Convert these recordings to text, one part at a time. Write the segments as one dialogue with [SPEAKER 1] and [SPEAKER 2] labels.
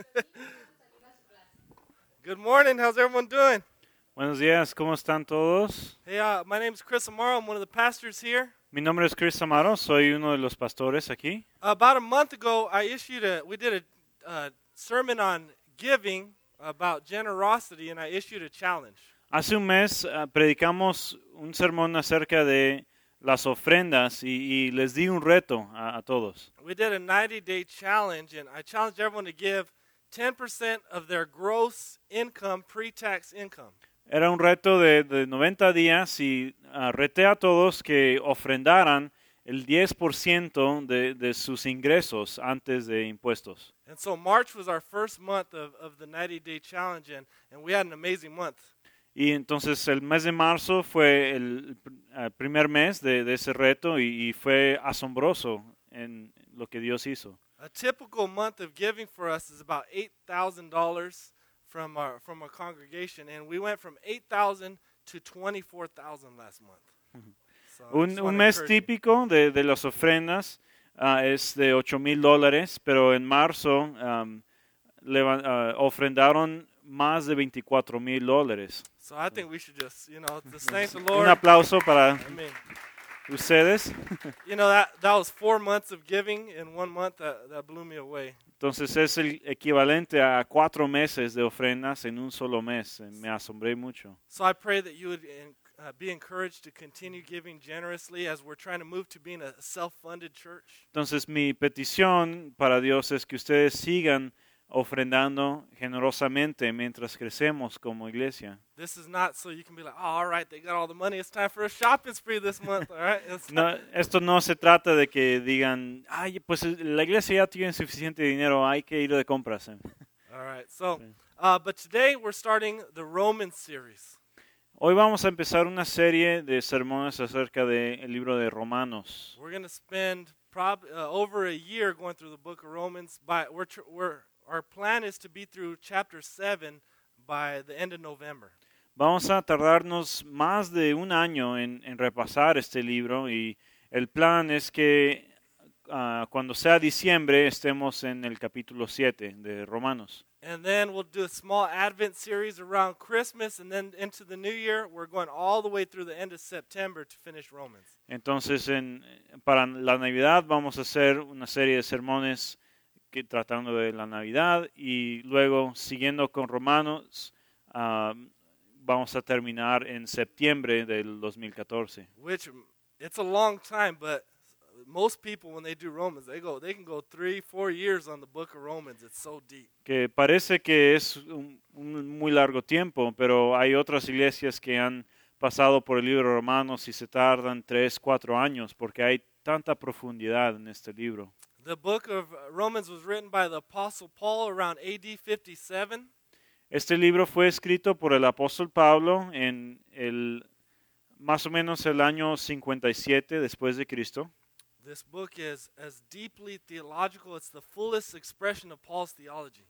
[SPEAKER 1] Good morning. How's everyone doing?
[SPEAKER 2] Buenos días, ¿cómo están todos?
[SPEAKER 1] Hey, uh, my name is Chris Amaro. I'm one of the pastors here.
[SPEAKER 2] Mi nombre es Chris Amaro, soy uno de los pastores aquí.
[SPEAKER 1] About a month ago, I issued a. We did a uh, sermon on giving about generosity, and I issued a challenge.
[SPEAKER 2] Hace un mes ah, predicamos un sermón acerca de las ofrendas y, y les di un reto a, a todos.
[SPEAKER 1] We did a 90-day challenge, and I challenged everyone to give 10% of their gross income, pre-tax income.
[SPEAKER 2] Era un reto de, de 90 días y reté a todos que ofrendaran el 10% de, de sus ingresos antes de impuestos.
[SPEAKER 1] And so March was our first month of, of the 90-day challenge, and, and we had an amazing month.
[SPEAKER 2] Y entonces el mes de marzo fue el ah, primer mes de, de ese reto y, y fue asombroso en lo que Dios hizo.
[SPEAKER 1] A typical month of giving for us is about eight thousand dollars from our from our congregation, and we went from eight thousand to twenty four thousand last month. So
[SPEAKER 2] Un, un mes típico de, de las ofrendas ah, es de 8 mil dólares, pero en marzo am, leva- ah, ofrendaron más de 24 mil dólares.
[SPEAKER 1] So I think we should just, you know, just thank the Lord.
[SPEAKER 2] Un aplauso para ustedes.
[SPEAKER 1] you know that that was four months of giving in one month. That that blew me away.
[SPEAKER 2] Entonces es el equivalente a cuatro meses de ofrendas en un solo mes. Eh, Me asombré mucho.
[SPEAKER 1] So I pray that you would uh, be encouraged to continue giving generously as we're trying to move to being a self-funded church.
[SPEAKER 2] Entonces mi petición para Dios es que ustedes sigan ofrendando generosamente mientras crecemos como iglesia.
[SPEAKER 1] This is not so you can be like, oh, all right, they got all the money. It's time for a shopping spree this month. All right. It's
[SPEAKER 2] No, esto no se trata de que digan, ay, pues la iglesia ya tiene suficiente dinero, hay que ir de compras. eh".
[SPEAKER 1] All right. So,
[SPEAKER 2] Sí.
[SPEAKER 1] uh, but.
[SPEAKER 2] Hoy vamos a empezar una serie de sermones acerca del libro de Romanos.
[SPEAKER 1] We're going to spend prob- uh, over a year going through the book of Romans. By we're, tr- we're our plan is to be through chapter seven by the end of November.
[SPEAKER 2] Vamos a tardarnos más de un año en, en repasar este libro y el plan es que ah, cuando sea diciembre estemos en el capítulo 7 de Romanos.
[SPEAKER 1] And then we'll do a small Advent series around Christmas, and then into the new year, we're going all the way through the end of September to finish Romans.
[SPEAKER 2] Entonces, en- para la Navidad vamos a hacer una serie de sermones que, tratando de la Navidad y luego, siguiendo con Romanos, ah, vamos a terminar en septiembre del 2014.
[SPEAKER 1] Which it's a long time, but most people when they do Romans, they go they can go three, four years on the book of Romans. It's so deep.
[SPEAKER 2] Que parece que es un, un muy largo tiempo, pero hay otras iglesias que han pasado por el libro de Romanos y se tardan tres, cuatro años porque hay tanta profundidad en este libro.
[SPEAKER 1] The book of Romans was written by the Apostle Paul around AD 57.
[SPEAKER 2] Este libro fue escrito por el apóstol Pablo en el más o menos el año 57 después de Cristo.
[SPEAKER 1] This book is as deeply theological. It's the fullest expression of Paul's theology.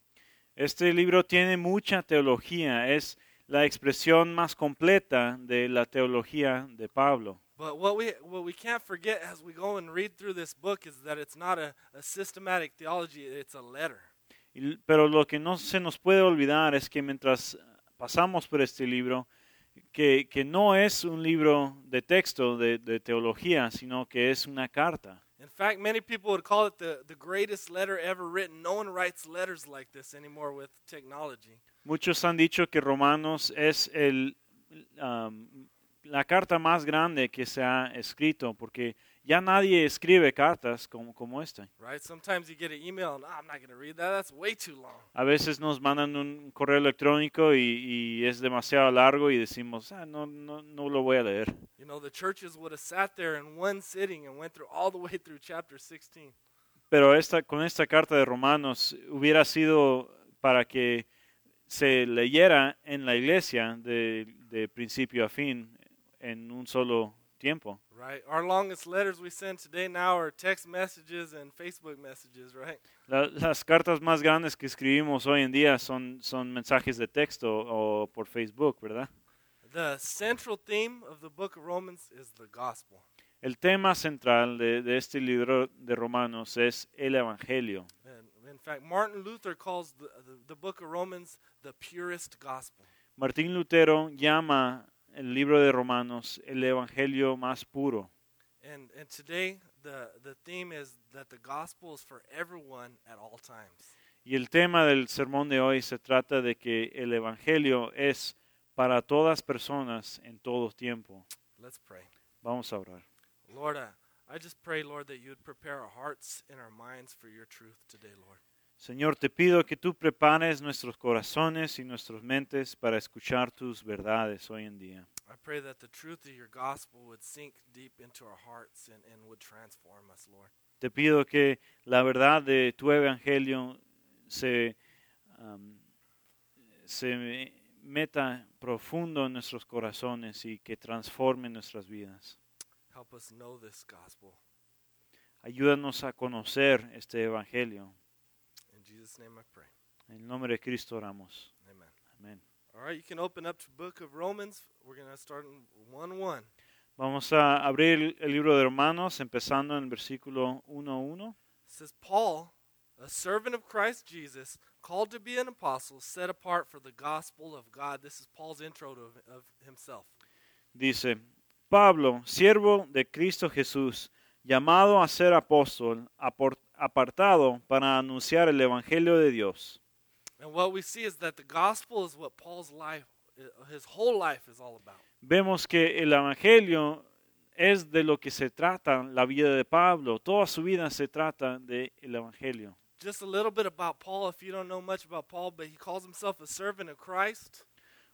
[SPEAKER 2] Este libro tiene mucha teología, es la expresión más completa de la teología de Pablo.
[SPEAKER 1] But what we what we can't forget as we go and read through this book is that it's not a, a systematic theology, it's a letter.
[SPEAKER 2] Pero lo que no se nos puede olvidar es que mientras pasamos por este libro, que, que no es un libro de texto, de, de teología, sino que es una carta.
[SPEAKER 1] In fact, many people would call it the, the greatest letter ever written. No one writes letters like this anymore with technology.
[SPEAKER 2] Muchos han dicho que Romanos es el, um, la carta más grande que se ha escrito, porque ya nadie escribe cartas como, como esta.
[SPEAKER 1] Right? Sometimes you get an email and "Ah, I'm not going to read that. That's way too long.
[SPEAKER 2] A veces nos mandan un correo electrónico y, y es demasiado largo y decimos, ah, no, no, no lo voy a leer.
[SPEAKER 1] You know, the churches would have sat there in one sitting and went through all the way through chapter 16.
[SPEAKER 2] Pero esta, con esta carta de Romanos hubiera sido para que se leyera en la iglesia de, de principio a fin en un solo tiempo.
[SPEAKER 1] Right? Our longest letters we send today now are text messages and Facebook messages, right?
[SPEAKER 2] La- las cartas más grandes que escribimos hoy en día son, son mensajes de texto o por Facebook, ¿verdad?
[SPEAKER 1] The central theme of the book of Romans is the gospel.
[SPEAKER 2] El tema central de, de este libro de Romanos es el Evangelio.
[SPEAKER 1] And, In fact, Martin Luther calls the, the, the book of Romans the purest gospel.
[SPEAKER 2] Martín Lutero llama el libro de Romanos el evangelio más puro.
[SPEAKER 1] And, and today, the, the theme is that the gospel is for everyone at all times.
[SPEAKER 2] Y el tema del sermón de hoy se trata de que el evangelio es para todas personas en todo tiempo.
[SPEAKER 1] Let's pray.
[SPEAKER 2] Vamos a orar.
[SPEAKER 1] Lord, I, I just pray, Lord, that you would prepare our hearts and our minds for your truth today, Lord.
[SPEAKER 2] Señor, te pido que tú prepares nuestros corazones y nuestras mentes para escuchar tus verdades hoy en día.
[SPEAKER 1] I pray that the truth of your gospel would sink deep into our hearts and, and would transform us, Lord.
[SPEAKER 2] Te pido que la verdad de tu evangelio se, um, se meta profundo en nuestros corazones y que transforme nuestras vidas.
[SPEAKER 1] Help us know this gospel.
[SPEAKER 2] Ayúdanos a conocer este evangelio.
[SPEAKER 1] In Jesus' name I pray.
[SPEAKER 2] En nombre de Cristo oramos.
[SPEAKER 1] Amen.
[SPEAKER 2] Amén.
[SPEAKER 1] All right, you can open up to the book of Romans. We're going to start in 1 1.
[SPEAKER 2] Vamos a abrir el libro de Romanos empezando en el versículo 1.1.
[SPEAKER 1] It says, Paul, a servant of Christ Jesus, called to be an apostle, set apart for the gospel of God. This is Paul's intro to, of himself.
[SPEAKER 2] Dice, Pablo, siervo de Cristo Jesús, llamado a ser apóstol, apor- apartado para anunciar el Evangelio de Dios.
[SPEAKER 1] And what we see is that the gospel is what Paul's life, his whole life is all about.
[SPEAKER 2] Vemos que el Evangelio es de lo que se trata la vida de Pablo. Toda su vida se trata del Evangelio.
[SPEAKER 1] Just a little bit about Paul, if you don't know much about Paul, but he calls himself a servant of Christ.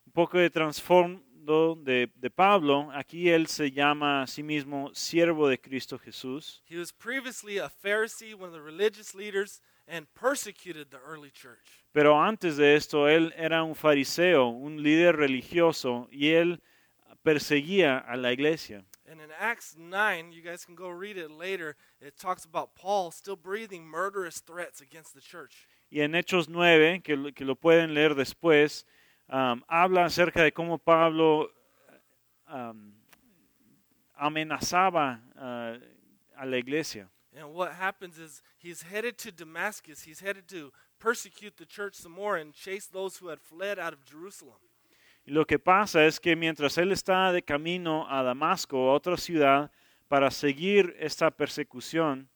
[SPEAKER 2] Un poco de trasfondo de, de Pablo. Aquí él se llama a sí mismo siervo de Cristo Jesús.
[SPEAKER 1] He was previously a Pharisee, one of the religious leaders, and persecuted the early church.
[SPEAKER 2] Pero antes de esto, él era un fariseo, un líder religioso, y él perseguía a la iglesia.
[SPEAKER 1] And in Acts 9, you guys can go read it later, it talks about Paul still breathing murderous threats against the church.
[SPEAKER 2] Y en Hechos 9, que, que lo pueden leer después, um, habla acerca de cómo Pablo um, amenazaba uh, a la iglesia.
[SPEAKER 1] And what happens is he's headed to Damascus. He's headed to persecute the church some more and chase those who had fled out of Jerusalem.
[SPEAKER 2] Y lo que pasa es que mientras él está de camino a Damasco, a otra ciudad, para seguir esta persecución,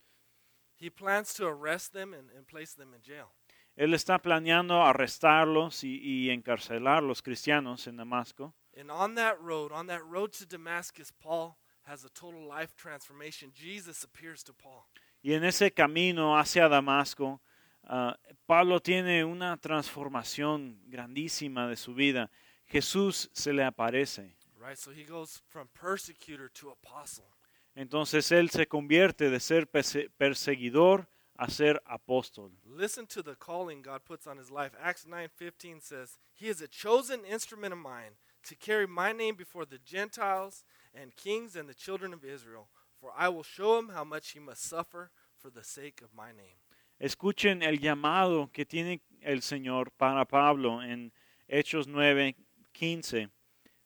[SPEAKER 1] He plans to arrest them and, and place them in jail.
[SPEAKER 2] Él está planeando arrestarlos y, y encarcelar a los cristianos en Damasco.
[SPEAKER 1] And on that road, on that road to Damascus, Paul has a total life transformation. Jesus appears to Paul.
[SPEAKER 2] Y en ese camino hacia Damasco, ah, Pablo tiene una transformación grandísima de su vida. Jesús se le aparece.
[SPEAKER 1] Right? So he goes from persecutor to apostle.
[SPEAKER 2] Entonces él se convierte de ser perse- perseguidor a ser apóstol.
[SPEAKER 1] Listen to the calling God puts on his life. Acts 9:15 says, "He is a chosen instrument of mine to carry my name before the Gentiles and kings and the children of Israel, for I will show him how much he must suffer for the sake of my name."
[SPEAKER 2] Escuchen el llamado que tiene el Señor para Pablo en Hechos 9, 15.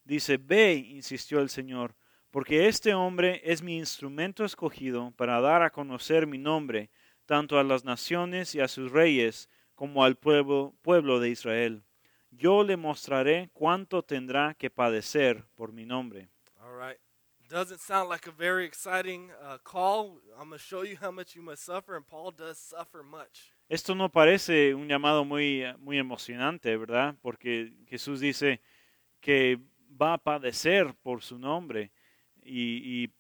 [SPEAKER 2] Dice, ve, insistió el Señor, porque este hombre es mi instrumento escogido para dar a conocer mi nombre, tanto a las naciones y a sus reyes, como al pueblo, pueblo de Israel. Yo le mostraré cuánto tendrá que padecer por mi nombre.
[SPEAKER 1] All right. Doesn't sound like a very exciting uh, call. I'm going to show you how much you must suffer, and Paul does suffer much.
[SPEAKER 2] Esto no parece un llamado muy, muy emocionante, ¿verdad? Porque Jesús dice que va a padecer por su nombre y, y,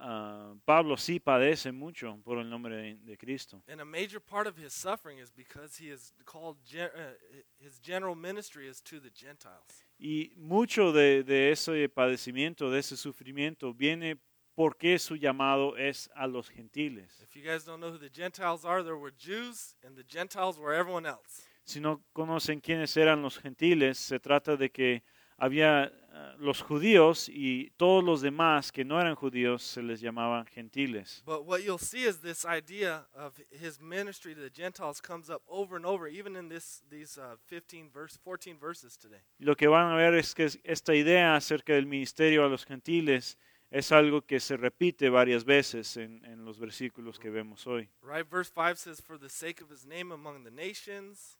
[SPEAKER 2] ah, Pablo sí padece mucho por el nombre de, de Cristo.
[SPEAKER 1] And a major part of his suffering is because he is called, gen- uh, his general ministry is to the Gentiles.
[SPEAKER 2] Y mucho de, de ese padecimiento, de ese sufrimiento, viene porque su llamado es a los gentiles.
[SPEAKER 1] If you guys don't know who the Gentiles are, there were Jews, and the Gentiles were everyone else.
[SPEAKER 2] Si no conocen quiénes eran los gentiles, se trata de que había ah, los judíos y todos los demás que no eran judíos se les llamaban gentiles.
[SPEAKER 1] But what you'll see is this idea of his ministry to the Gentiles comes up over and over, even in this these uh, 15 verse, 14 verses today.
[SPEAKER 2] Lo que van a ver es que es- esta idea acerca del ministerio a los gentiles es algo que se repite varias veces en, en los versículos que vemos hoy.
[SPEAKER 1] Right? Verse 5 says, For the sake of his name among the nations.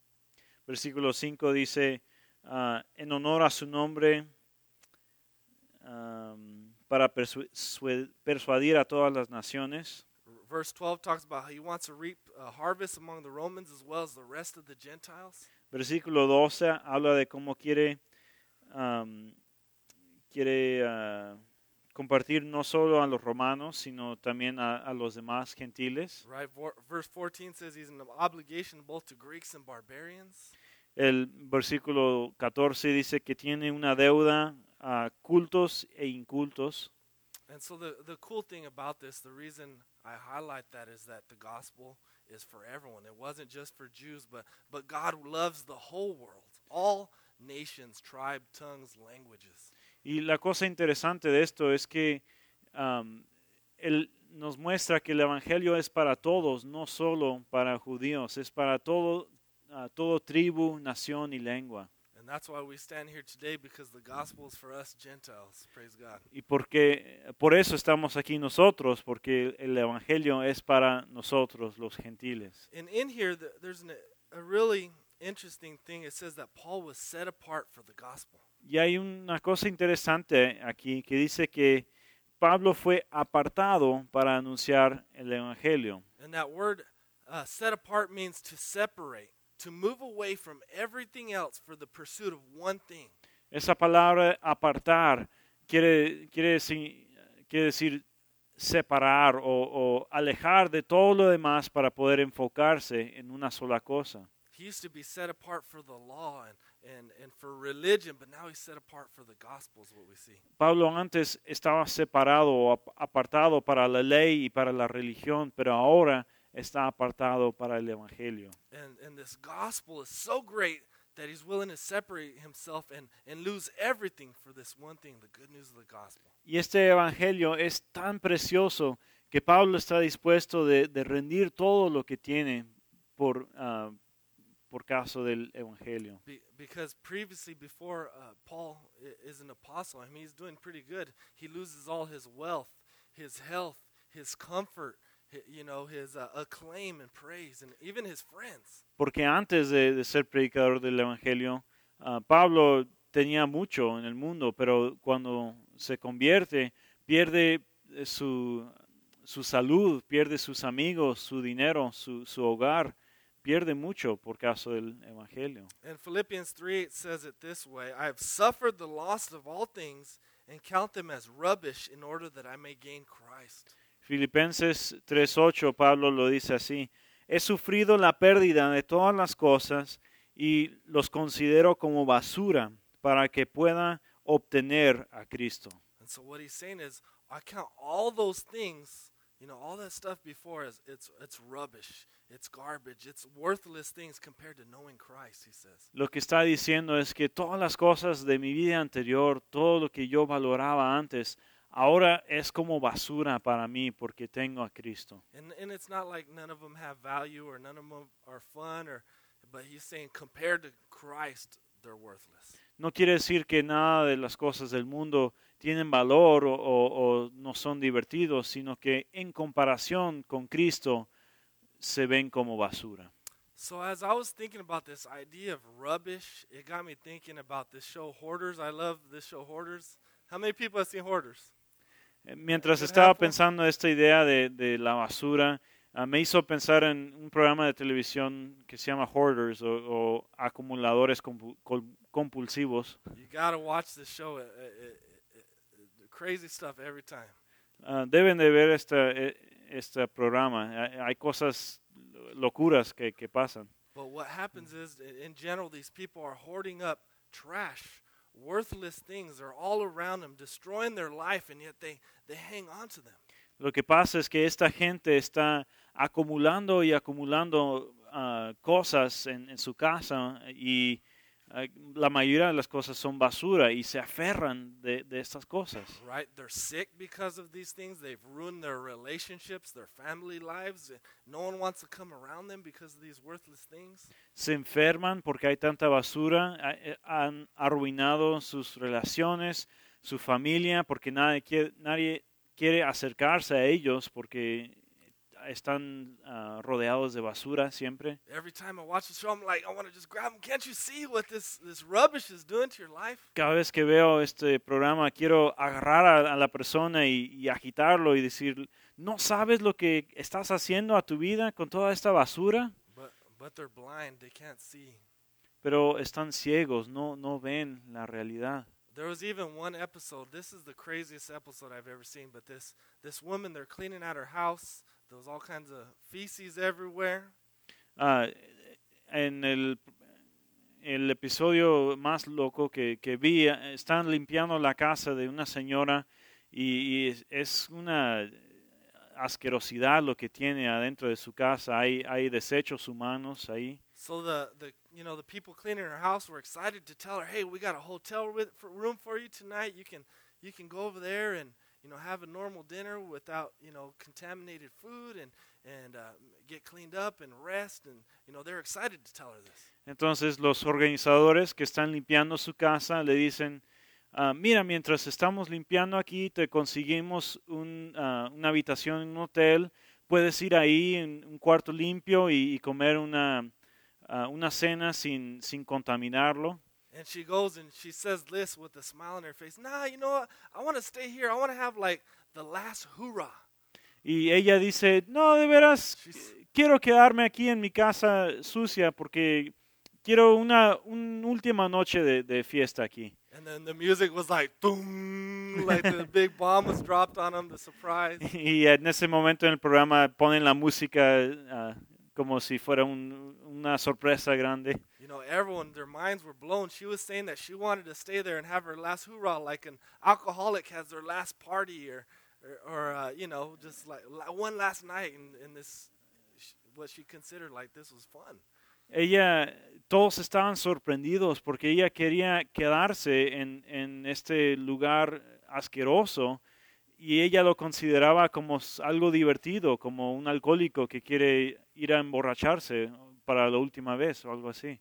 [SPEAKER 2] Versículo 5 dice, ah, en honor a su nombre, para persuadir a todas las naciones.
[SPEAKER 1] Verse 12 talks about how he wants to reap a harvest among the Romans as well as the rest of the Gentiles.
[SPEAKER 2] Versículo 12 habla de cómo quiere, quiere ah, compartir no solo a los romanos, sino también a, a los demás gentiles.
[SPEAKER 1] Right? Verse 14 says he's an obligation both to Greeks and barbarians.
[SPEAKER 2] El versículo 14 dice que tiene una deuda a cultos e incultos.
[SPEAKER 1] And so the, the cool thing about this, the reason I highlight that is that the gospel is for everyone. It wasn't just for Jews, but, but God loves the whole world, all nations, tribe, tongues, languages.
[SPEAKER 2] Y la cosa interesante de esto es que am, él nos muestra que el Evangelio es para todos, no solo para judíos, es para todo, a todo tribu, nación y lengua.
[SPEAKER 1] And that's why we stand here today because the gospel is for us Gentiles. Praise God.
[SPEAKER 2] Y porque, por eso estamos aquí nosotros, porque el Evangelio es para nosotros, los gentiles.
[SPEAKER 1] And in here, the, there's an, a really interesting thing. It says that Paul was set apart for the gospel.
[SPEAKER 2] Y hay una cosa interesante aquí que dice que Pablo fue apartado para anunciar el Evangelio.
[SPEAKER 1] And that word uh, set apart means to separate, to move away from everything else for the pursuit of one thing.
[SPEAKER 2] Esa palabra apartar quiere, quiere, decir, quiere decir separar o, o alejar de todo lo demás para poder enfocarse en una sola cosa.
[SPEAKER 1] He used to be set apart for the law and, and, and for religion, but now he's set apart for the gospel, is what we see.
[SPEAKER 2] Pablo antes estaba separado o ap- apartado para la ley y para la religión, pero ahora está apartado para el Evangelio.
[SPEAKER 1] And, and this gospel is so great that he's willing to separate himself and, and lose everything for this one thing the good news of the gospel.
[SPEAKER 2] Y este Evangelio es tan precioso que Pablo está dispuesto de, de rendir todo lo que tiene por, ah, por caso del Evangelio.
[SPEAKER 1] Be, because previously, before uh, Paul is an apostle, I mean, he's doing pretty good. He loses all his wealth, his health, his comfort, you know, his uh, acclaim and praise, and even his friends.
[SPEAKER 2] Porque antes de, de ser predicador del Evangelio, ah, Pablo tenía mucho en el mundo, pero cuando se convierte, pierde eh, su, su salud, pierde sus amigos, su dinero, su, su hogar, pierde mucho por causa del Evangelio.
[SPEAKER 1] And Philippians 3 8 says it this way I have suffered the loss of all things and count them as rubbish in order that I may gain Christ.
[SPEAKER 2] Filipenses 3.8, Pablo lo dice así, he sufrido la pérdida de todas las cosas y los considero como basura para que pueda obtener a Cristo.
[SPEAKER 1] And so what he's saying is, I count all those things, you know, all that stuff before as it's it's rubbish, it's garbage, it's worthless things compared to knowing Christ, he says.
[SPEAKER 2] Lo que está diciendo es que todas las cosas de mi vida anterior, todo lo que yo valoraba antes, ahora es como basura para mí porque tengo a Cristo.
[SPEAKER 1] And and it's not like none of them have value or none of them are fun or but he's saying compared to Christ, they're worthless.
[SPEAKER 2] No quiere decir que nada de las cosas del mundo tienen valor o, o- o no son divertidos, sino que en comparación con Cristo se ven como basura.
[SPEAKER 1] So as I was thinking about this idea of rubbish, it got me thinking about this show Hoarders. I love this show Hoarders. How many people have seen Hoarders?
[SPEAKER 2] Eh, Mientras estaba pensando esta idea de, de la basura, ah, me hizo pensar en un programa de televisión que se llama Hoarders o, o acumuladores compu- compulsivos.
[SPEAKER 1] You got to watch show. It, it, it, it, crazy stuff every time.
[SPEAKER 2] Ah, deben de ver este, este programa. Hay- cosas locuras que, que pasan.
[SPEAKER 1] But what happens is, in general, these people are hoarding up trash, worthless things. They're all around them, destroying their life, and yet they, they hang on to them.
[SPEAKER 2] Lo que pasa es que esta gente está acumulando y acumulando ah, cosas en, en su casa y la mayoría de las cosas son basura y se aferran de, de estas cosas.
[SPEAKER 1] Right? They're sick because of these things. They've ruined their relationships, their family lives. No one wants to come around them because of these worthless things.
[SPEAKER 2] Se enferman porque hay tanta basura, eh, han arruinado sus relaciones, su familia, porque nadie quiere, nadie quiere acercarse a ellos porque están ah, rodeados de basura siempre.
[SPEAKER 1] Every time I watch the show, I'm like, I want to just grab them. Can't you see what this, this rubbish is doing to your life?
[SPEAKER 2] Cada vez que veo este programa quiero agarrar a, a la persona y, y agitarlo y decir, ¿no sabes lo que estás haciendo a tu vida con toda esta basura?
[SPEAKER 1] But, but they're blind, they can't see.
[SPEAKER 2] Pero están ciegos, no, no ven la realidad.
[SPEAKER 1] There was even one episode. This is the craziest episode I've ever seen. But this this woman, they're cleaning out her house. There was all kinds of feces everywhere.
[SPEAKER 2] Ah, en el, el episodio más loco que, que vi, están limpiando la casa de una señora y, y es, es una asquerosidad lo que tiene adentro de su casa. Hay, hay desechos humanos ahí.
[SPEAKER 1] So the the you know the people cleaning her house were excited to tell her, hey, we got a hotel with, for, room for you tonight. You can you can go over there and you know have a normal dinner without you know contaminated food and and uh, get cleaned up and rest and you know they're excited to tell her this.
[SPEAKER 2] Entonces los organizadores que están limpiando su casa le dicen, ah, mira, mientras estamos limpiando aquí, te conseguimos un, ah, una habitación en un hotel, puedes ir ahí en un cuarto limpio y, y comer una, ah, una cena sin, sin contaminarlo.
[SPEAKER 1] And she goes and she says this with a smile on her face. Nah, you know what? I want to stay here. I want to have like the last hoorah.
[SPEAKER 2] Y ella dice, no, de veras,
[SPEAKER 1] She's-
[SPEAKER 2] quiero quedarme aquí en mi casa sucia porque quiero una, una última noche de, de fiesta aquí.
[SPEAKER 1] And then the music was like boom, like the big bomb was dropped on them, the surprise.
[SPEAKER 2] Y en ese momento en el programa ponen la música ah, como si fuera un- una sorpresa grande.
[SPEAKER 1] Know, everyone, their minds were blown. She was saying that she wanted to stay there and have her last hoorah, like an alcoholic has their last party, or, or, or uh, you know, just like one last night in, in this, what she considered like this was fun.
[SPEAKER 2] Ella, todos estaban sorprendidos porque ella quería quedarse en, en este lugar asqueroso y ella lo consideraba como algo divertido, como un alcohólico que quiere ir a emborracharse para la última vez o algo así.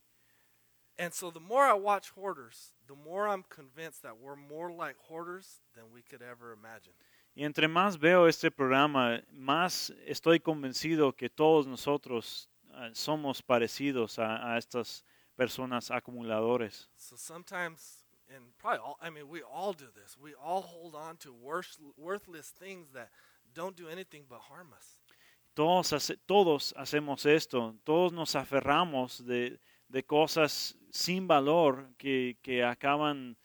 [SPEAKER 1] And so the more I watch hoarders, the more I'm convinced that we're more like hoarders than we could ever imagine.
[SPEAKER 2] Y entre más veo este programa, más estoy convencido que todos nosotros ah, somos parecidos a, a estas personas acumuladores.
[SPEAKER 1] So sometimes, and probably all, I mean, we all do this. We all hold on to worth, worthless things that don't do anything but harm us.
[SPEAKER 2] Todos, hace- todos hacemos esto, todos nos aferramos de, de cosas sin valor que, que acaban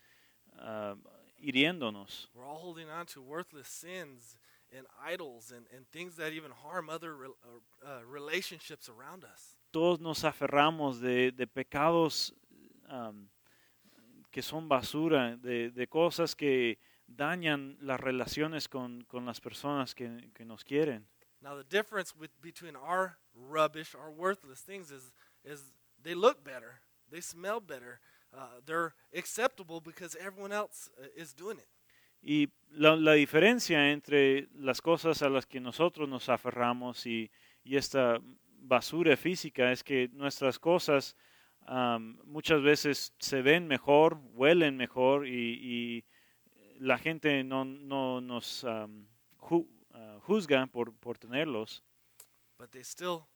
[SPEAKER 2] ah, hiriéndonos.
[SPEAKER 1] We're all holding on to worthless sins and idols and, and things that even harm other rel- uh, uh, relationships around us.
[SPEAKER 2] Todos nos aferramos de, de pecados am, que son basura, de, de cosas que dañan las relaciones con, con las personas que, que nos quieren.
[SPEAKER 1] Now, the difference with, between our rubbish, our worthless things, is, is they look better, they smell better, uh, they're acceptable because everyone else uh, is doing it.
[SPEAKER 2] Y la, la diferencia entre las cosas a las que nosotros nos aferramos y, y esta basura física es que nuestras cosas am, muchas veces se ven mejor, huelen mejor y, y la gente no, no nos am, ju- ah, juzga por, por tenerlos,
[SPEAKER 1] but they still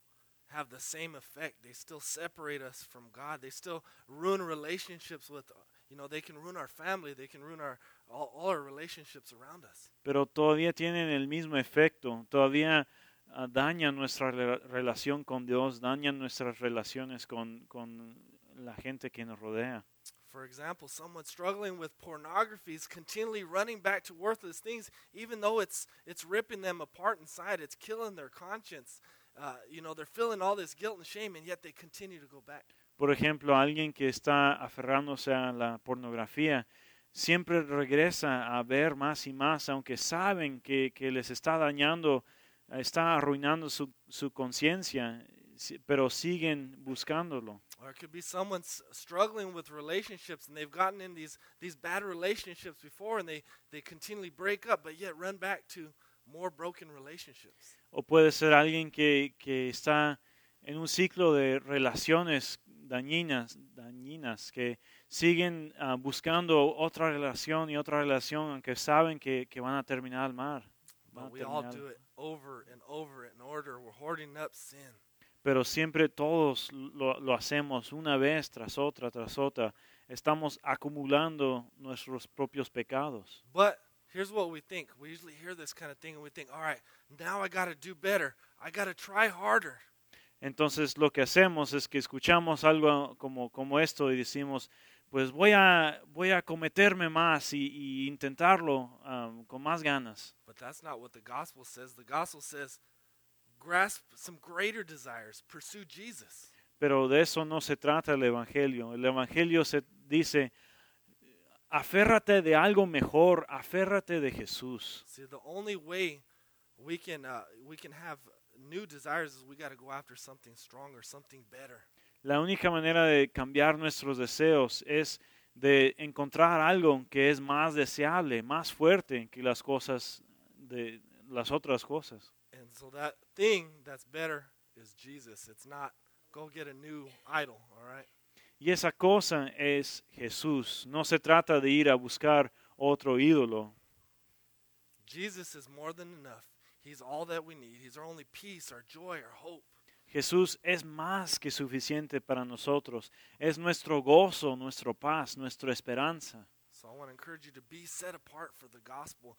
[SPEAKER 1] have the same effect. They still separate us from God. They still ruin relationships with, you know, they can ruin our family. They can ruin our all, all our relationships around us.
[SPEAKER 2] pero todavía tienen el mismo efecto, todavía ah, dañan nuestra re- relación con Dios, dañan nuestras relaciones con, con la gente que nos rodea.
[SPEAKER 1] For example, someone struggling with pornography is continually running back to worthless things, even though it's it's ripping them apart inside. It's killing their conscience. Uh, you know, they're feeling all this guilt and shame, and yet they continue to go back.
[SPEAKER 2] Por ejemplo, alguien que está aferrándose a la pornografía siempre regresa a ver más y más, aunque saben que, que les está dañando, está arruinando su, su conciencia, pero siguen buscándolo.
[SPEAKER 1] Or it could be someone struggling with relationships, and they've gotten in these these bad relationships before, and they they continually break up, but yet run back to more broken relationships.
[SPEAKER 2] O puede ser alguien que, que está en un ciclo de relaciones dañinas, dañinas, que siguen ah, buscando otra relación y otra relación, aunque saben que, que van a terminar mal. van a
[SPEAKER 1] But we all
[SPEAKER 2] terminar-
[SPEAKER 1] do it over and over in order. We're hoarding up sin.
[SPEAKER 2] Pero siempre todos lo, lo hacemos una vez tras otra, tras otra. Estamos acumulando nuestros propios pecados.
[SPEAKER 1] But here's what we think. We usually hear this kind of thing and we think, all right, now I got to do better. I got to try harder.
[SPEAKER 2] Entonces lo que hacemos es que escuchamos algo como, como esto y decimos, pues voy a, voy a cometerme más y, y intentarlo um, con más ganas.
[SPEAKER 1] But that's not what the gospel says. The gospel says, grasp some greater desires, pursue Jesus.
[SPEAKER 2] Pero de eso no se trata el Evangelio. El Evangelio se dice, aférrate de algo mejor, aférrate de Jesús.
[SPEAKER 1] See, the only way we can uh, we can have new desires is we got to go after something stronger, something better.
[SPEAKER 2] La única manera de cambiar nuestros deseos es de encontrar algo que es más deseable, más fuerte que las cosas de las otras cosas.
[SPEAKER 1] And so that thing that's better is Jesus. It's not go get a new idol, all right?
[SPEAKER 2] Y esa cosa es Jesús. No se trata de ir a buscar otro ídolo.
[SPEAKER 1] Jesus is more than enough. He's all that we need. He's our only peace, our joy, our hope.
[SPEAKER 2] Jesús es más que suficiente para nosotros. Es nuestro gozo, nuestro paz, nuestra esperanza.
[SPEAKER 1] So I want to encourage you to be set apart for the gospel.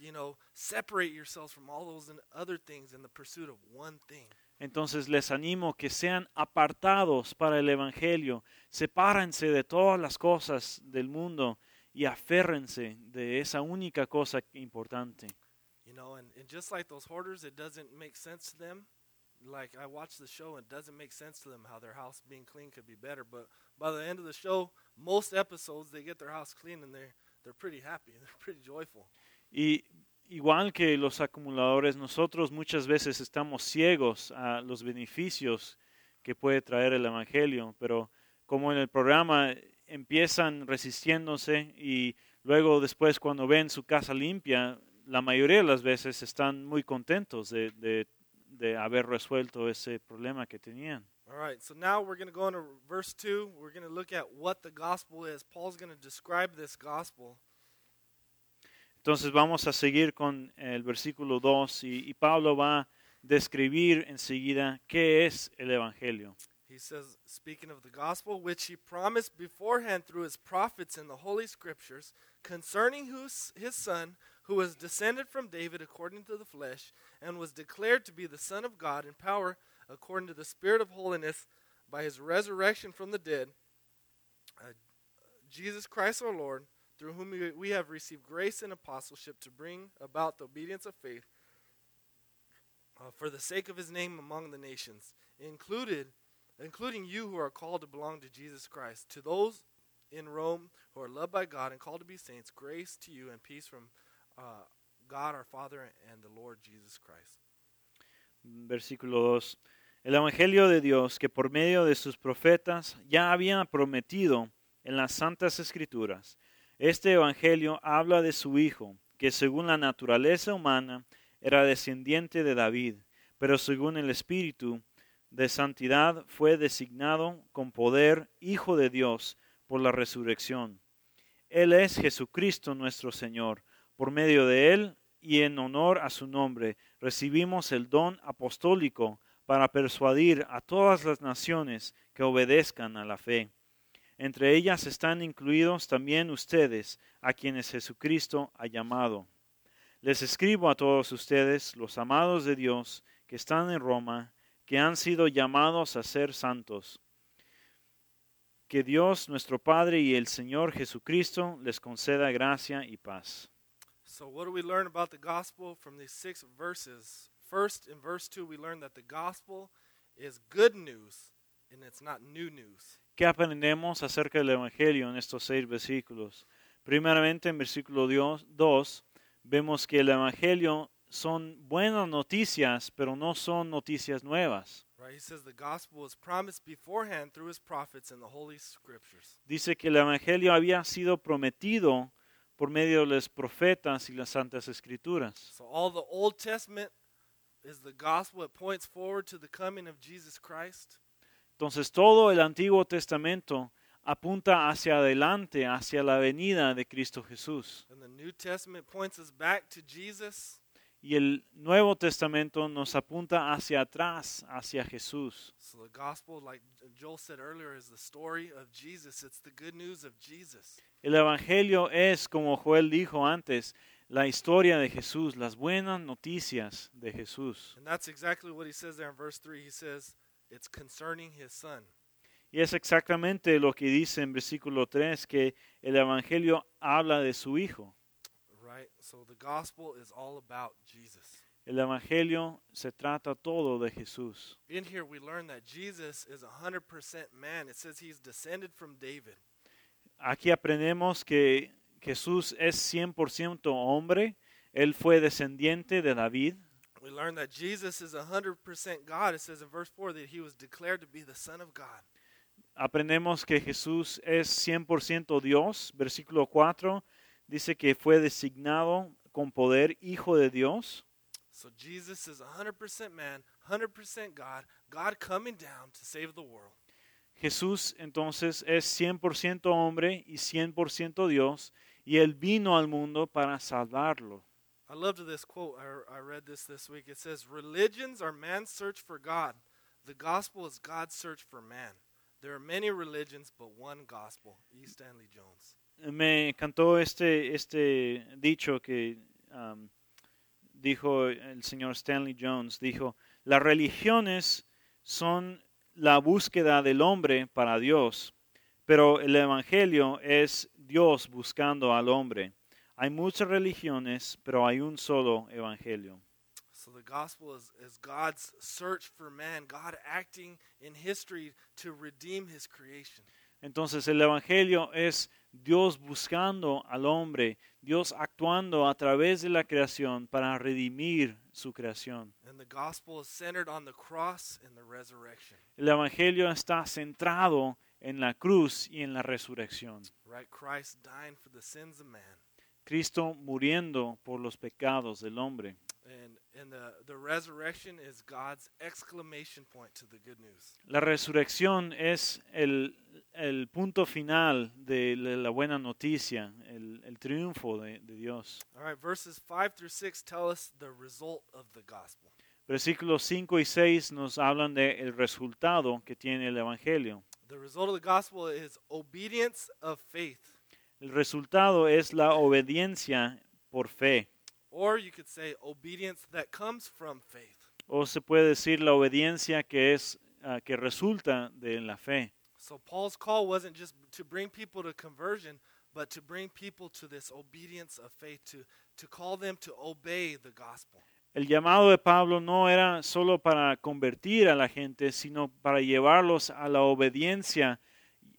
[SPEAKER 1] You know, separate yourselves from all those and other things in the pursuit of one thing.
[SPEAKER 2] Entonces les animo que sean apartados para el Evangelio, sepárense de todas las cosas del mundo y aférrense de esa única cosa importante.
[SPEAKER 1] You know, and, and just like those hoarders, it doesn't make sense to them. Like I watched the show, and it doesn't make sense to them how their house being clean could be better. But by the end of the show, most episodes they get their house clean and they're they're pretty happy. They're pretty joyful.
[SPEAKER 2] Y igual que los acumuladores, nosotros muchas veces estamos ciegos a los beneficios que puede traer el Evangelio, pero como en el programa empiezan resistiéndose y luego después cuando ven su casa limpia, la mayoría de las veces están muy contentos de, de- de haber resuelto ese problema que tenían.
[SPEAKER 1] All right, so now we're going to go into verse 2. We're going to look at what the gospel is. Paul's going to describe this gospel.
[SPEAKER 2] Entonces vamos a seguir con el versículo 2 y, y Pablo va a describir enseguida qué es el Evangelio.
[SPEAKER 1] He says, speaking of the gospel, which he promised beforehand through his prophets in the Holy Scriptures, concerning whose, his Son, who was descended from David according to the flesh, and was declared to be the Son of God in power according to the Spirit of holiness by his resurrection from the dead, uh, Jesus Christ our Lord, through whom we, have received grace and apostleship to bring about the obedience of faith uh, for the sake of his name among the nations, included including you who are called to belong to Jesus Christ. To those in Rome who are loved by God and called to be saints, grace to you and peace from uh, God our Father and the Lord Jesus Christ.
[SPEAKER 2] Versículo 2. El Evangelio de Dios que por medio de sus profetas ya había prometido en las santas escrituras. Este Evangelio habla de su Hijo, que según la naturaleza humana era descendiente de David, pero según el Espíritu de santidad fue designado con poder Hijo de Dios por la resurrección. Él es Jesucristo nuestro Señor. Por medio de Él y en honor a su nombre recibimos el don apostólico para persuadir a todas las naciones que obedezcan a la fe. Entre ellas están incluidos también ustedes, a quienes Jesucristo ha llamado. Les escribo a todos ustedes, los amados de Dios, que están en Roma, que han sido llamados a ser santos. Que Dios nuestro Padre y el Señor Jesucristo les conceda gracia y paz.
[SPEAKER 1] So, what do we learn about the gospel from these six verses? First, in verse 2, we learn that the gospel is good news and it's not new news.
[SPEAKER 2] ¿Qué aprendemos acerca del Evangelio en estos seis versículos? Primeramente, en versículo 2 vemos que el Evangelio son buenas noticias, pero no son noticias nuevas.
[SPEAKER 1] Right? He says the gospel was promised beforehand through his prophets in the Holy Scriptures.
[SPEAKER 2] Dice que el Evangelio había sido prometido por medio de los profetas y las santas escrituras.
[SPEAKER 1] So, all the Old Testament is the gospel. It points forward to the coming of Jesus Christ.
[SPEAKER 2] Entonces todo el Antiguo Testamento apunta hacia adelante, hacia la venida de Cristo Jesús.
[SPEAKER 1] And the New Testament points us back to Jesus.
[SPEAKER 2] Y el Nuevo Testamento nos apunta hacia atrás, hacia Jesús.
[SPEAKER 1] So the gospel, like Joel said earlier, is the story of Jesus. It's the good news of Jesus.
[SPEAKER 2] El Evangelio es, como Joel dijo antes, la historia de Jesús, las buenas noticias de Jesús.
[SPEAKER 1] And that's exactly what he says there in verse 3. He says, it's concerning his son.
[SPEAKER 2] Y es exactamente lo que dice en versículo 3, que el Evangelio habla de su Hijo.
[SPEAKER 1] Right? So the gospel is all about Jesus.
[SPEAKER 2] El Evangelio se trata todo de Jesús.
[SPEAKER 1] In here, we learn that Jesus is 100% man. It says he's descended from David.
[SPEAKER 2] Aquí aprendemos que Jesús es 100% hombre, Él fue descendiente de David.
[SPEAKER 1] We learn that Jesus is 100% God. It says in verse 4 that he was declared to be the Son of God.
[SPEAKER 2] Aprendemos que Jesús es 100% Dios. Versículo 4 dice que fue designado con poder Hijo de Dios.
[SPEAKER 1] So Jesus is 100% man, 100% God, God coming down to save the world.
[SPEAKER 2] Jesús entonces es 100% hombre y 100% Dios, y Él vino al mundo para salvarlo.
[SPEAKER 1] I loved this quote. I, I read this this week. It says, Religions are man's search for God. The gospel is God's search for man. There are many religions, but one gospel. E. Stanley Jones.
[SPEAKER 2] Me encantó este, este dicho que um, dijo el señor Stanley Jones. Dijo, las religiones son la búsqueda del hombre para Dios, pero el Evangelio es Dios buscando al hombre. Hay muchas religiones, pero hay un solo Evangelio.
[SPEAKER 1] So the gospel is, is God's search for man, God acting in history to redeem his creation.
[SPEAKER 2] Entonces el Evangelio es Dios buscando al hombre, Dios actuando a través de la creación para redimir su creación.
[SPEAKER 1] And the gospel is centered on the cross and the resurrection.
[SPEAKER 2] El Evangelio está centrado en la cruz y en la resurrección. Cristo muriendo por los pecados del hombre.
[SPEAKER 1] And, and the, the resurrection is God's exclamation point to the good news.
[SPEAKER 2] La resurrección es el, el punto final de la buena noticia, el, el triunfo de, de Dios.
[SPEAKER 1] All right, verses 5 through 6 tell us the result of the gospel.
[SPEAKER 2] Versículos 5 y 6 nos hablan del el resultado que tiene el Evangelio.
[SPEAKER 1] The result of the gospel is obedience of faith.
[SPEAKER 2] El resultado es la obediencia por fe,
[SPEAKER 1] Or you could say obedience that comes from faith.
[SPEAKER 2] o se puede decir la obediencia que es ah, que resulta de la fe.
[SPEAKER 1] So Paul's call wasn't just to bring people to conversion, but to bring people to this obedience of faith, to, to call them to obey the gospel.
[SPEAKER 2] El llamado de Pablo no era solo para convertir a la gente, sino para llevarlos a la obediencia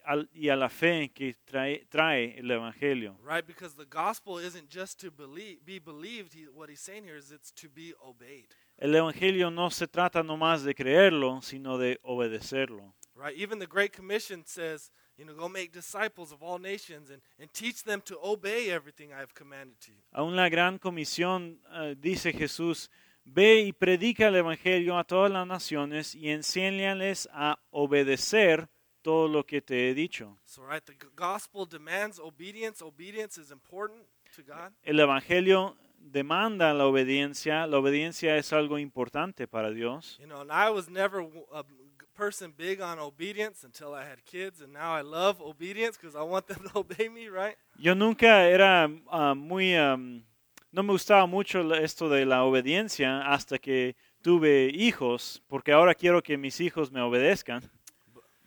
[SPEAKER 2] al- y a la fe que trae, trae el Evangelio.
[SPEAKER 1] Right? Because the gospel isn't just to believe, be believed. He, what he's saying here is it's to be obeyed.
[SPEAKER 2] El Evangelio no se trata nomás de creerlo, sino de obedecerlo.
[SPEAKER 1] Right? Even the Great Commission says, you know, go make disciples of all nations and, and teach them to obey everything I have commanded to you.
[SPEAKER 2] Aún la gran comisión eh, dice Jesús, ve y predica el Evangelio a todas las naciones y enséñales a obedecer todo lo que te he dicho.
[SPEAKER 1] So, right, the gospel demands obedience. Obedience is important to God.
[SPEAKER 2] El Evangelio demanda la obediencia, la obediencia es algo importante para Dios.
[SPEAKER 1] You know, and I was never a person big on obedience until I had kids, and now I love obedience because I want them to obey me, right?
[SPEAKER 2] Yo nunca era ah, muy, am, no me gustaba mucho esto de la obediencia hasta que tuve hijos, porque ahora quiero que mis hijos me obedezcan.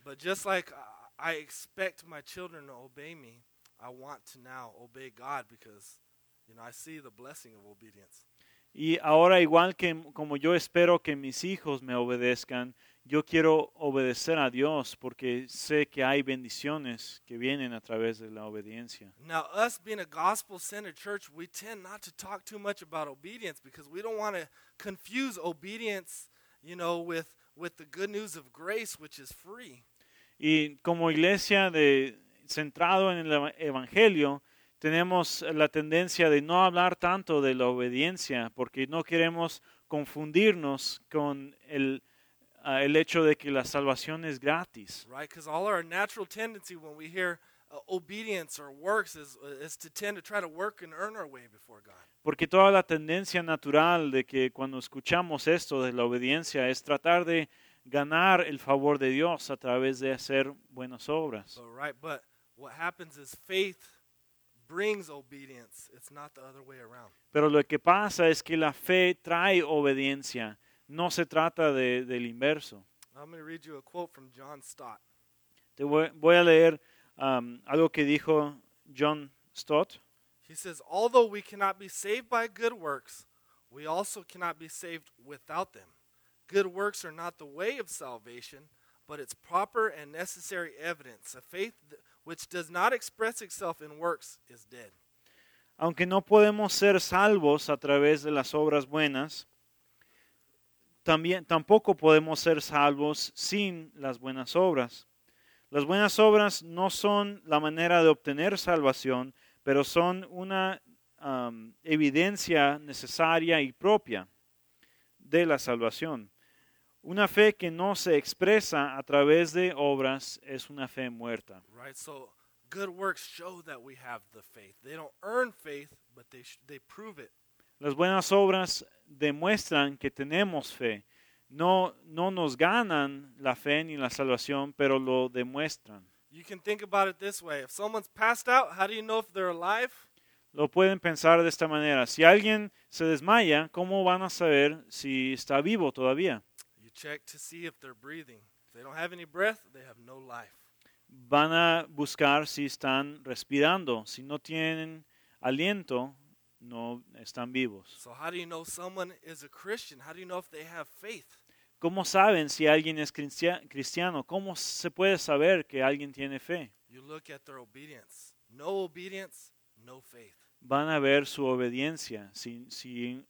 [SPEAKER 1] But, just like I I expect my children to obey me, I want to now obey God because, you know, I see the blessing of obedience.
[SPEAKER 2] Y ahora igual que como yo espero que mis hijos me obedezcan, yo quiero obedecer a Dios porque sé que hay bendiciones que vienen a través de la obediencia.
[SPEAKER 1] Now, us being a gospel centered church, we tend not to talk too much about obedience because we don't want to confuse obedience, you know, with, with the good news of grace, which is free.
[SPEAKER 2] Y como iglesia de, centrado en el eva- evangelio, tenemos la tendencia de no hablar tanto de la obediencia porque no queremos confundirnos con el, ah, el hecho de que la salvación es gratis.
[SPEAKER 1] right? Because all our natural tendency when we hear uh, obedience or works is, uh, is to tend to try to work and earn our way before God.
[SPEAKER 2] Porque toda la tendencia natural de que cuando escuchamos esto de la obediencia es tratar de ganar el favor de Dios a través de hacer buenas obras.
[SPEAKER 1] So, right, but what happens is faith brings obedience. It's not the other way around.
[SPEAKER 2] Pero lo que pasa es que la fe trae obediencia, no se trata de- del inverso.
[SPEAKER 1] I'm going to read you a quote from John Stott.
[SPEAKER 2] Te voy, voy a leer um, algo que dijo John Stott.
[SPEAKER 1] He says, Although we cannot be saved by good works, we also cannot be saved without them. Good works are not the way of salvation, but its proper and necessary evidence. A faith th- which does not express itself in works is dead.
[SPEAKER 2] Aunque no podemos ser salvos a través de las obras buenas, tampoco podemos ser salvos sin las buenas obras. Las buenas obras no son la manera de obtener salvación, pero son una evidencia necesaria y propia de la salvación. Una fe que no se expresa a través de obras es una fe muerta.
[SPEAKER 1] Right? So, good works show that we have the faith. They don't earn faith, but they, they prove it.
[SPEAKER 2] Las buenas obras demuestran que tenemos fe. No, no nos ganan la fe ni la salvación, pero lo demuestran.
[SPEAKER 1] You can think about it this way if someone's passed out, how do you know if they're alive?
[SPEAKER 2] Lo pueden pensar de esta manera. Si alguien se desmaya, ¿cómo van a saber si está vivo todavía?
[SPEAKER 1] Check to see if they're breathing. If they don't have any breath, they have no life.
[SPEAKER 2] Van a buscar si están respirando. Si no tienen aliento, no están vivos.
[SPEAKER 1] So, how do you know someone is a Christian? How do you know if they have faith?
[SPEAKER 2] ¿Cómo saben si alguien es cristia- cristiano? ¿Cómo se puede saber que alguien tiene fe?
[SPEAKER 1] You look at their obedience. No obedience, no faith.
[SPEAKER 2] van a ver su obediencia. Si, si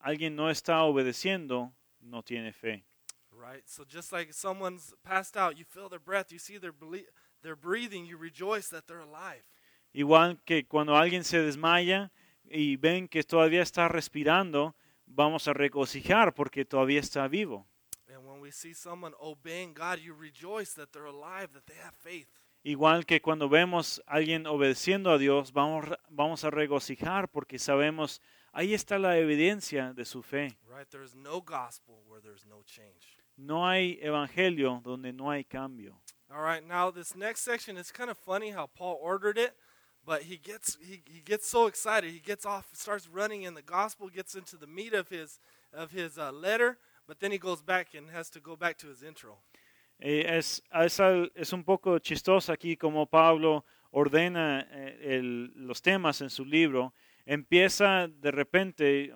[SPEAKER 2] alguien no está obedeciendo, no tiene fe.
[SPEAKER 1] Right? So, just like someone's passed out, you feel their breath, you see their, belie- their breathing, you rejoice that they're alive.
[SPEAKER 2] Igual que cuando alguien se desmaya y ven que todavía está respirando, vamos a regocijar porque todavía está vivo.
[SPEAKER 1] And when we see someone obeying God, you rejoice that they're alive, that they have faith.
[SPEAKER 2] Igual que cuando vemos a alguien obedeciendo a Dios, vamos, vamos a regocijar porque sabemos, ahí está la evidencia de su fe.
[SPEAKER 1] Right? No gospel where there's no change.
[SPEAKER 2] No hay evangelio donde no hay cambio.
[SPEAKER 1] All right, now this next section is kind of funny how Paul ordered it, but he gets he, he gets so excited. He gets off, starts running and the gospel, gets into the meat of his of his uh, letter, but then he goes back and has to go back to his intro.
[SPEAKER 2] Eh, es, es, es un poco chistoso aquí como Pablo ordena eh, el- los temas en su libro. Empieza de repente,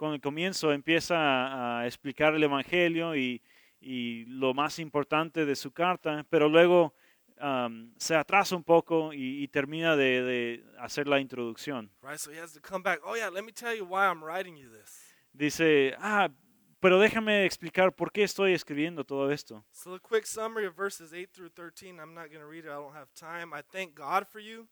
[SPEAKER 2] con el comienzo, empieza a, explicar el Evangelio y, y lo más importante de su carta, pero luego am, se atrasa un poco y, y termina de, de hacer la introducción.
[SPEAKER 1] Right? So he has to come back. Oh yeah, let me tell you why I'm writing you this.
[SPEAKER 2] Dice, ah, pero déjame explicar por qué estoy escribiendo todo esto.
[SPEAKER 1] So a quick summary of verses 8 through 13. I'm not going to read it. I don't have time. I thank God for you.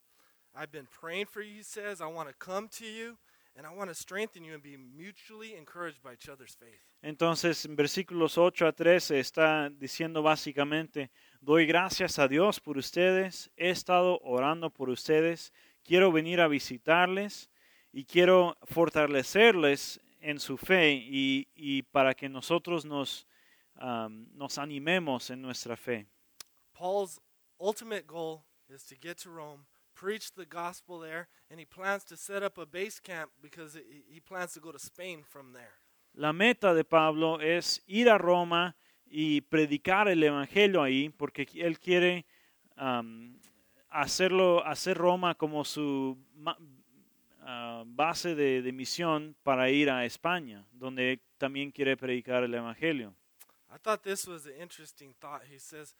[SPEAKER 1] I've been praying for you, he says. I want to come to you and I want to strengthen you and be mutually encouraged by each other's faith.
[SPEAKER 2] Entonces, en versículos 8 a 13 está diciendo básicamente, doy gracias a Dios por ustedes, he estado orando por ustedes, quiero venir a visitarles y quiero fortalecerles en su fe y, y para que nosotros nos, am, nos animemos en nuestra fe.
[SPEAKER 1] Paul's ultimate goal is to get to Rome, preach the gospel there, and he plans to set up a base camp because he plans to go to Spain from there.
[SPEAKER 2] La meta de Pablo es ir a Roma y predicar el Evangelio ahí, porque él quiere am, hacerlo, hacer Roma como su ah, base de, de misión para ir a España, donde también quiere predicar el Evangelio.
[SPEAKER 1] I thought this was an interesting thought. He says,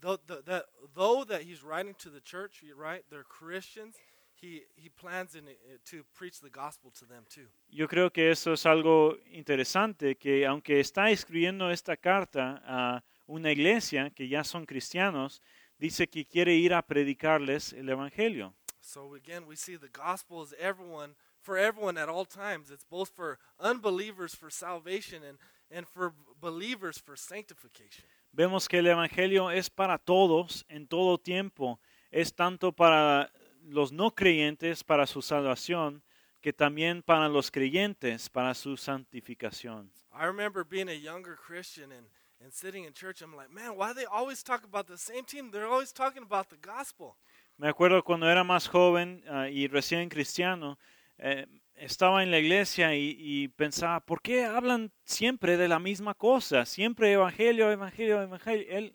[SPEAKER 1] though, that, though that he's writing to the church, right? They're Christians. He he plans in, to preach the gospel to them too.
[SPEAKER 2] Yo creo que eso es algo interesante, que aunque está escribiendo esta carta a una iglesia que ya son cristianos, dice que quiere ir a predicarles el Evangelio.
[SPEAKER 1] So again, we see the gospel is everyone for everyone at all times. It's both for unbelievers for salvation and and for believers for sanctification.
[SPEAKER 2] Vemos que el Evangelio es para todos en todo tiempo. Es tanto para los no creyentes, para su salvación, que también para los creyentes, para su santificación.
[SPEAKER 1] I remember being a younger Christian and, and sitting in church. I'm like, man, why do they always talk about the same team? They're always talking about the gospel.
[SPEAKER 2] Me acuerdo cuando era más joven ah, y recién cristiano, eh, estaba en la iglesia y, y pensaba, ¿por qué hablan siempre de la misma cosa? Siempre evangelio, evangelio, evangelio. El-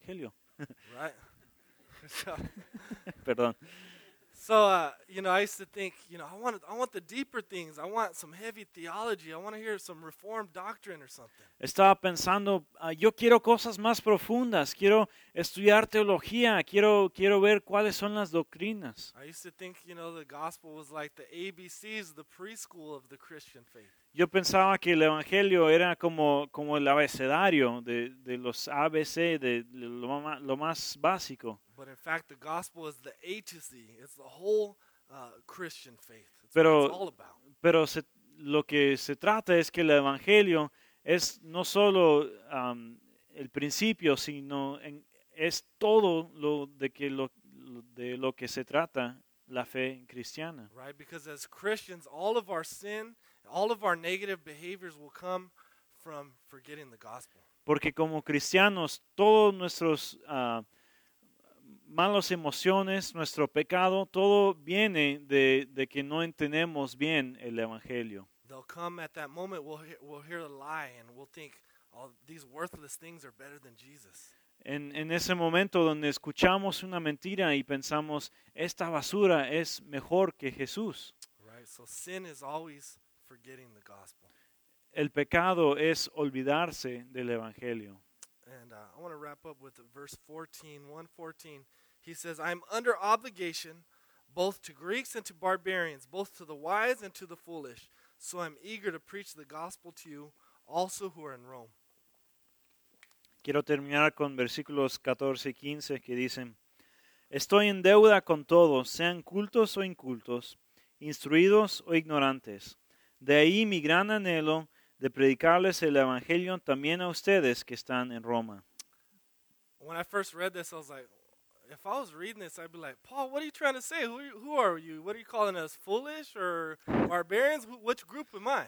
[SPEAKER 2] evangelio.
[SPEAKER 1] Right?
[SPEAKER 2] Perdón.
[SPEAKER 1] So, uh, you know, I used to think, you know, I want, I want the deeper things. I want some heavy theology. I want to hear some reformed doctrine or something.
[SPEAKER 2] Estaba pensando, ah, yo quiero cosas más profundas, quiero estudiar teología, quiero, quiero ver cuáles son las doctrinas.
[SPEAKER 1] I used to think, you know, the gospel was like the ABCs, the preschool of the Christian faith.
[SPEAKER 2] Yo pensaba que el Evangelio era como, como el abecedario de, de los ABC, de lo, lo más básico.
[SPEAKER 1] But in fact, the gospel is the A to Z. It's the whole uh, Christian faith. It's
[SPEAKER 2] Pero-
[SPEAKER 1] what it's all about.
[SPEAKER 2] Pero se- lo que se trata es que el Evangelio es no solo am, el principio, sino en- es todo lo de, que lo, de lo que se trata la fe cristiana.
[SPEAKER 1] Right? Because as Christians, all of our sin, all of our negative behaviors will come from forgetting the gospel.
[SPEAKER 2] Porque como cristianos, todos nuestros ah, malas emociones, nuestro pecado, todo viene de, de que no entendemos bien el Evangelio.
[SPEAKER 1] They'll come at that moment, we'll hear, we'll hear a lie, and we'll think, oh, these worthless things are better than Jesus.
[SPEAKER 2] En, en ese momento donde escuchamos una mentira y pensamos, esta basura es mejor que Jesús.
[SPEAKER 1] Right? So sin is always forgetting the gospel.
[SPEAKER 2] El pecado es olvidarse del Evangelio.
[SPEAKER 1] And uh, I want to wrap up with verse 14, 114. He says, I'm under obligation both to Greeks and to barbarians, both to the wise and to the foolish. So I'm eager to preach the gospel to you also who are in Rome.
[SPEAKER 2] Quiero terminar con versículos 14 y 15 que dicen, Estoy en deuda con todos, sean cultos o incultos, instruidos o ignorantes. De ahí mi gran anhelo de predicarles el Evangelio también a ustedes que están en Roma.
[SPEAKER 1] When I first read this, I was like, if I was reading this, I'd be like, Paul, what are you trying to say? Who, who are you? What are you calling us? Foolish or barbarians? Wh- Which group am I?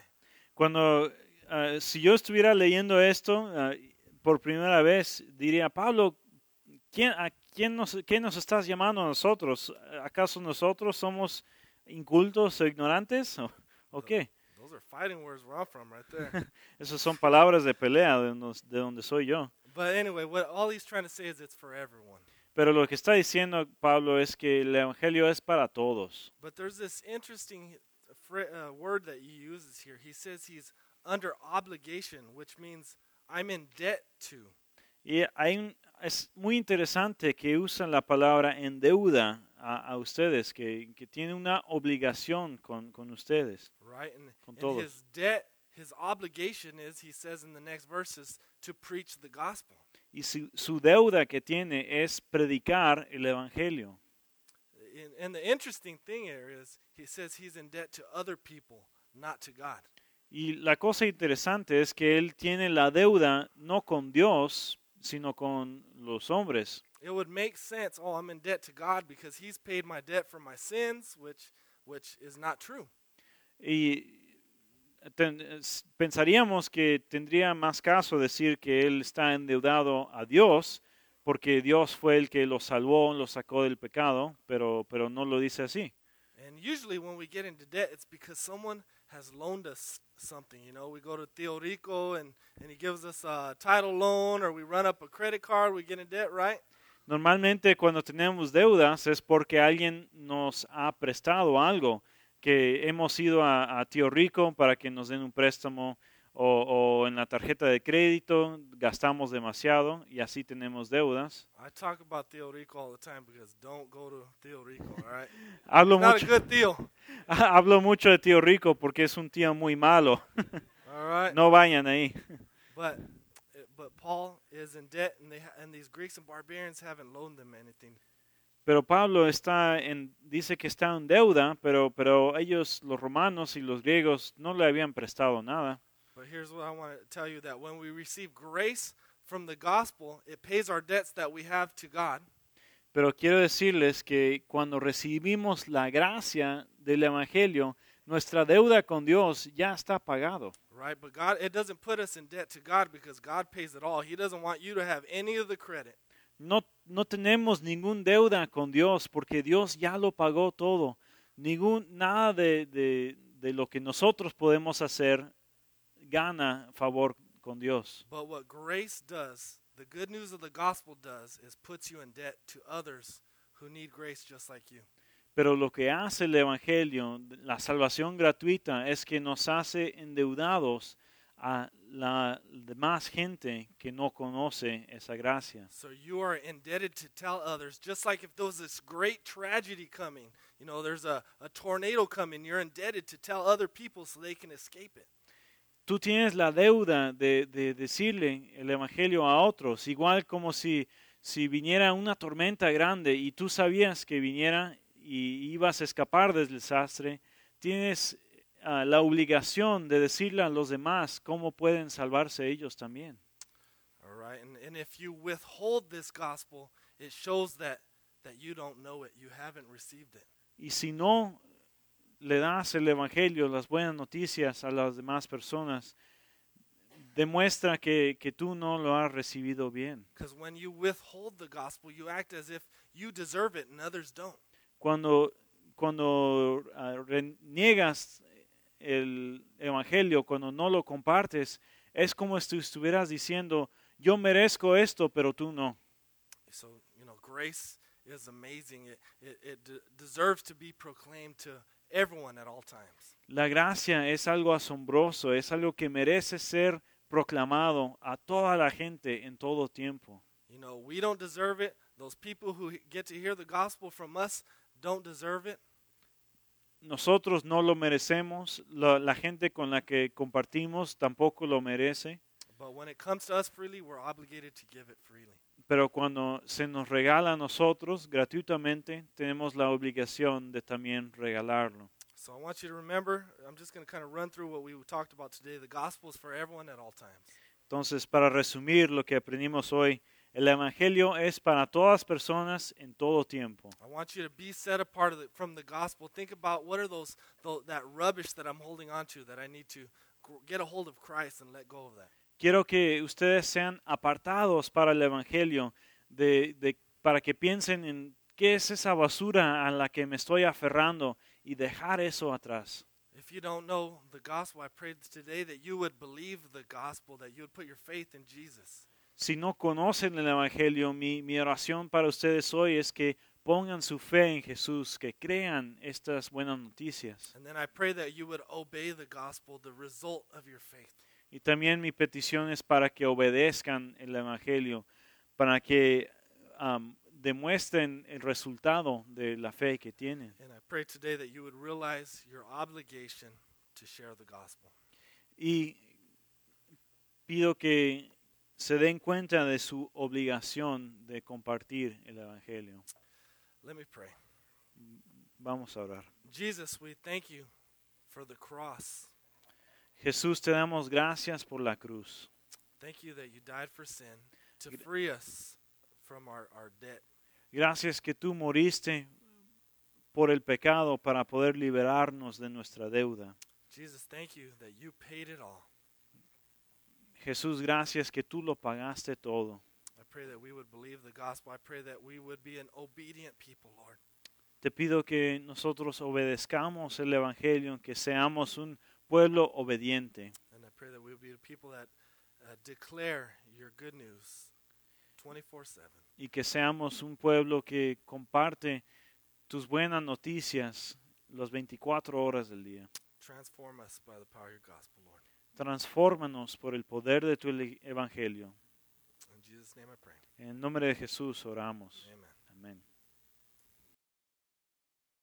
[SPEAKER 2] Cuando, ah, si yo estuviera leyendo esto ah, por primera vez, diría, Pablo, ¿quién, ¿a quién nos, qué nos estás llamando a nosotros? ¿Acaso nosotros somos incultos o ignorantes? ¿O, o qué?
[SPEAKER 1] Those are fighting words where I'm from right there.
[SPEAKER 2] Esas son palabras de pelea de de donde soy yo.
[SPEAKER 1] but anyway, what all he's trying to say is it's for everyone.
[SPEAKER 2] Pero lo que está diciendo Pablo es que el Evangelio es para todos.
[SPEAKER 1] But there's this interesting uh, word that he uses here. He says he's under obligation, which means I'm in debt to.
[SPEAKER 2] Y hay un- es muy interesante que usan la palabra en deuda a, a ustedes, que, que tiene una obligación con, con ustedes.
[SPEAKER 1] right? And,
[SPEAKER 2] Con
[SPEAKER 1] and
[SPEAKER 2] todos.
[SPEAKER 1] his debt, his obligation is, he says in the next verses, to preach the gospel.
[SPEAKER 2] Y su, su deuda que tiene es predicar el Evangelio.
[SPEAKER 1] And, and the interesting thing here is, he says he's in debt to other people, not to God.
[SPEAKER 2] Y la cosa interesante es que él tiene la deuda no con Dios, sino con los hombres.
[SPEAKER 1] It would make sense. Oh, I'm in debt to God because He's paid my debt for my sins, which which is not true.
[SPEAKER 2] Y ten- es- pensaríamos que tendría más caso decir que él está endeudado a Dios, porque Dios fue el que lo salvó, lo sacó del pecado, pero, pero no lo dice así.
[SPEAKER 1] And usually, when we get into debt, it's because someone has loaned us something. You know, we go to Theo Rico and and he gives us a title loan, or we run up a credit card, we get in debt, right?
[SPEAKER 2] Normalmente cuando tenemos deudas es porque alguien nos ha prestado algo, que hemos ido a, a Tío Rico para que nos den un préstamo o, o en la tarjeta de crédito gastamos demasiado y así tenemos deudas.
[SPEAKER 1] I talk about Theo Rico all the time because don't go to Theo Rico, all right?
[SPEAKER 2] Hablo mucho, hablo de Tío Rico porque es un tío muy malo.
[SPEAKER 1] right?
[SPEAKER 2] No vayan ahí.
[SPEAKER 1] But but Paul is in debt, and they ha- and these Greeks and barbarians haven't loaned them anything.
[SPEAKER 2] Pero Pablo está en, dice que está en deuda, pero, pero ellos, los romanos y los griegos, no le habían prestado nada.
[SPEAKER 1] But here's what I want to tell you that when we receive grace from the gospel, it pays our debts that we have to God.
[SPEAKER 2] Pero quiero decirles que cuando recibimos la gracia del Evangelio, nuestra deuda con Dios ya está pagado.
[SPEAKER 1] Right? But God, it doesn't put us in debt to God because God pays it all. He doesn't want you to have any of the credit.
[SPEAKER 2] No, no tenemos ningún deuda con Dios porque Dios ya lo pagó todo. Ningún, nada de, de, de lo que nosotros podemos hacer gana favor con Dios.
[SPEAKER 1] But what grace does, the good news of the gospel does, is puts you in debt to others who need grace just like you.
[SPEAKER 2] Pero lo que hace el Evangelio, la salvación gratuita, es que nos hace endeudados a la demás gente que no conoce esa gracia.
[SPEAKER 1] So you are indebted to tell others, just like if there was this great tragedy coming, you know, there's a, a tornado coming, you're indebted to tell other people so they can escape it.
[SPEAKER 2] Tú tienes la deuda de, de decirle el Evangelio a otros, igual como si, si viniera una tormenta grande y tú sabías que viniera y ibas a escapar del desastre, tienes ah, la obligación de decirle a los demás cómo pueden salvarse ellos también.
[SPEAKER 1] All right. And, and if you withhold this gospel, it shows that, that you don't know it, you haven't received it.
[SPEAKER 2] Y si no le das el Evangelio, las buenas noticias a las demás personas, demuestra que, que tú no lo has recibido bien.
[SPEAKER 1] Because when you withhold the gospel, you act as if you deserve it and others don't.
[SPEAKER 2] Cuando, cuando ah, reniegas el Evangelio, cuando no lo compartes, es como si estuvieras diciendo, yo merezco esto, pero tú no.
[SPEAKER 1] So, you know, grace is amazing. It, it, it de- deserves to be proclaimed to everyone at all times.
[SPEAKER 2] La gracia es algo asombroso, es algo que merece ser proclamado a toda la gente en todo tiempo.
[SPEAKER 1] You know, we don't deserve it. Those people who get to hear the gospel from us don't deserve it.
[SPEAKER 2] Nosotros no lo merecemos, la, la gente con la que compartimos tampoco lo merece, pero cuando se nos regala a nosotros gratuitamente, tenemos la obligación de también regalarlo.
[SPEAKER 1] So I want you to remember, I'm just going to kind of run through what we talked about today. The gospel is for everyone at all times.
[SPEAKER 2] Entonces, para resumir lo que aprendimos hoy, el Evangelio es para todas personas en todo tiempo.
[SPEAKER 1] I want you to be set apart the, from the gospel. Think about what are those, tho- that rubbish that I'm holding on to that I need to get a hold of Christ and let go of that.
[SPEAKER 2] Quiero que ustedes sean apartados para el Evangelio, de, de- para que piensen en qué es esa basura a la que me estoy aferrando y dejar eso atrás.
[SPEAKER 1] If you don't know the gospel, I pray today that you would believe the gospel, that you would put your faith in Jesus.
[SPEAKER 2] Si no conocen el Evangelio, mi, mi oración para ustedes hoy es que pongan su fe en Jesús, que crean estas buenas noticias.
[SPEAKER 1] And then I pray that you would obey the gospel, the result of your faith.
[SPEAKER 2] Y también mi petición es para que obedezcan el Evangelio, para que am, demuestren el resultado de la fe que tienen.
[SPEAKER 1] And I pray today that you would realize your obligation to share the gospel.
[SPEAKER 2] Y pido que se den cuenta de su obligación de compartir el Evangelio.
[SPEAKER 1] Let me pray.
[SPEAKER 2] Vamos a orar.
[SPEAKER 1] Jesus, we thank you for the cross.
[SPEAKER 2] Jesús, te damos gracias por la cruz.
[SPEAKER 1] Thank you that you died for sin to free us from our, our debt.
[SPEAKER 2] Gracias que tú moriste por el pecado para poder liberarnos de nuestra deuda.
[SPEAKER 1] Jesus, thank you that you paid it all.
[SPEAKER 2] Jesús, gracias que tú lo pagaste todo.
[SPEAKER 1] I pray that we would believe the gospel. I pray that we would be an obedient people, Lord.
[SPEAKER 2] Te pido que nosotros obedezcamos el Evangelio, que seamos un pueblo obediente
[SPEAKER 1] And I pray that we would be the people that declare your good news 24 7.
[SPEAKER 2] y que seamos un pueblo que comparte tus buenas noticias las 24 horas del día.
[SPEAKER 1] Transform us by the power of your gospel.
[SPEAKER 2] Transfórmanos por el poder de tu Evangelio. En el nombre de Jesús oramos.